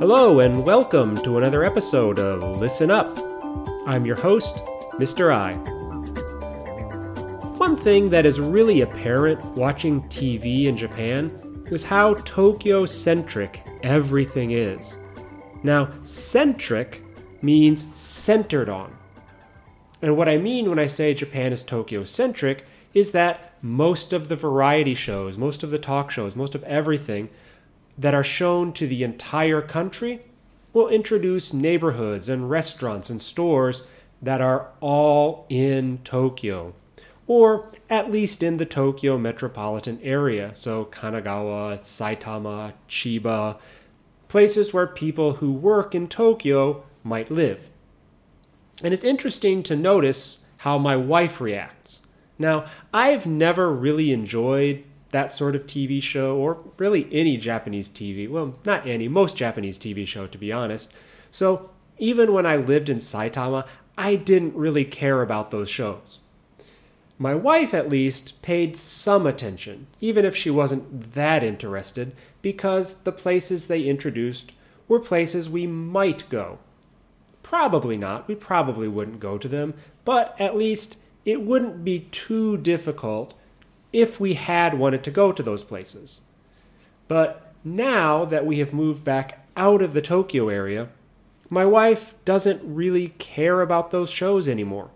Hello, and welcome to another episode of Listen Up. I'm your host, Mr. I. One thing that is really apparent watching TV in Japan is how Tokyo centric everything is. Now, centric means centered on. And what I mean when I say Japan is Tokyo centric is that most of the variety shows, most of the talk shows, most of everything that are shown to the entire country will introduce neighborhoods and restaurants and stores that are all in Tokyo, or at least in the Tokyo metropolitan area. So, Kanagawa, Saitama, Chiba, places where people who work in Tokyo might live. And it's interesting to notice how my wife reacts. Now, I've never really enjoyed that sort of TV show, or really any Japanese TV. Well, not any, most Japanese TV show, to be honest. So even when I lived in Saitama, I didn't really care about those shows. My wife, at least, paid some attention, even if she wasn't that interested, because the places they introduced were places we might go. Probably not, we probably wouldn't go to them, but at least it wouldn't be too difficult if we had wanted to go to those places. But now that we have moved back out of the Tokyo area, my wife doesn't really care about those shows anymore.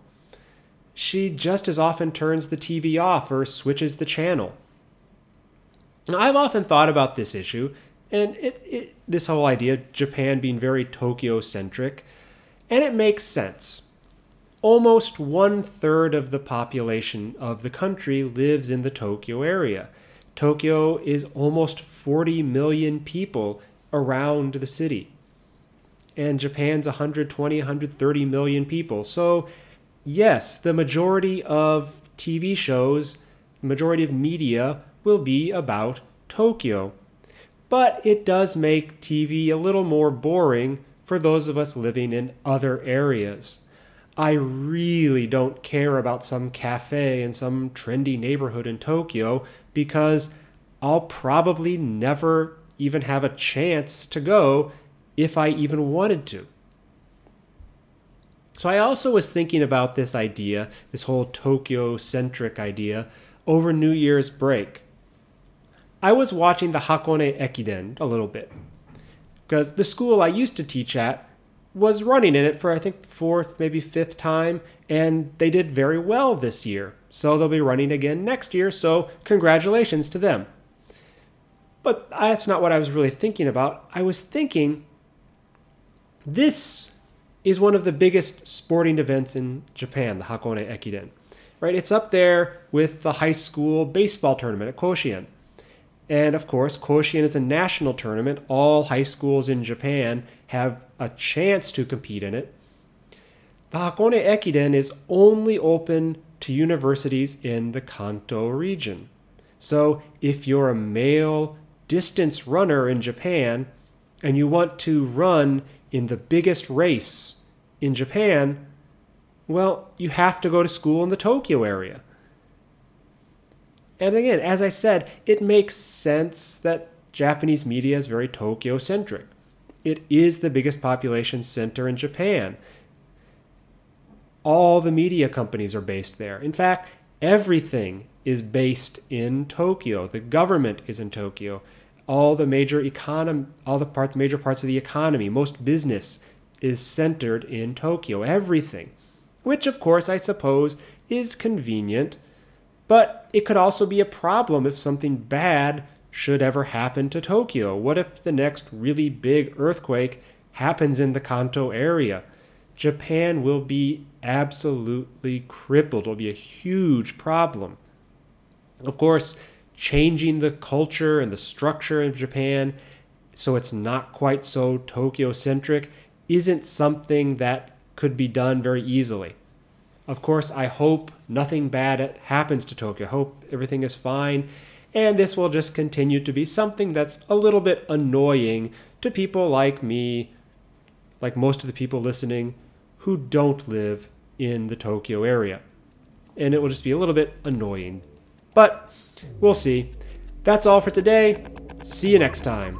She just as often turns the TV off or switches the channel. Now, I've often thought about this issue, and it, it, this whole idea of Japan being very Tokyo centric, and it makes sense almost one third of the population of the country lives in the Tokyo area. Tokyo is almost 40 million people around the city. And Japan's 120, 130 million people. So, yes, the majority of TV shows, the majority of media will be about Tokyo. But it does make TV a little more boring for those of us living in other areas. I really don't care about some cafe in some trendy neighborhood in Tokyo because I'll probably never even have a chance to go if I even wanted to. So I also was thinking about this idea, this whole Tokyo centric idea, over New Year's break. I was watching the Hakone Ekiden a little bit because the school I used to teach at was running in it for I think fourth, maybe fifth time, and they did very well this year. So they'll be running again next year. So congratulations to them. But that's not what I was really thinking about. I was thinking this is one of the biggest sporting events in Japan, the Hakone Ekiden. Right? It's up there with the high school baseball tournament at Koshien. And of course, Koshien is a national tournament. All high schools in Japan have a chance to compete in it. The Hakone Ekiden is only open to universities in the Kanto region. So if you're a male distance runner in Japan and you want to run in the biggest race in Japan, well, you have to go to school in the Tokyo area. And again, as I said, it makes sense that Japanese media is very Tokyo centric. It is the biggest population center in Japan. All the media companies are based there. In fact, everything is based in Tokyo. The government is in Tokyo. All the major economy, all the parts, major parts of the economy, most business is centered in Tokyo. Everything, which of course I suppose is convenient, but it could also be a problem if something bad should ever happen to Tokyo? What if the next really big earthquake happens in the Kanto area? Japan will be absolutely crippled. It'll be a huge problem. Of course, changing the culture and the structure of Japan so it's not quite so Tokyo centric isn't something that could be done very easily. Of course, I hope nothing bad happens to Tokyo. I hope everything is fine and this will just continue to be something that's a little bit annoying to people like me, like most of the people listening who don't live in the Tokyo area. And it will just be a little bit annoying. But we'll see. That's all for today. See you next time.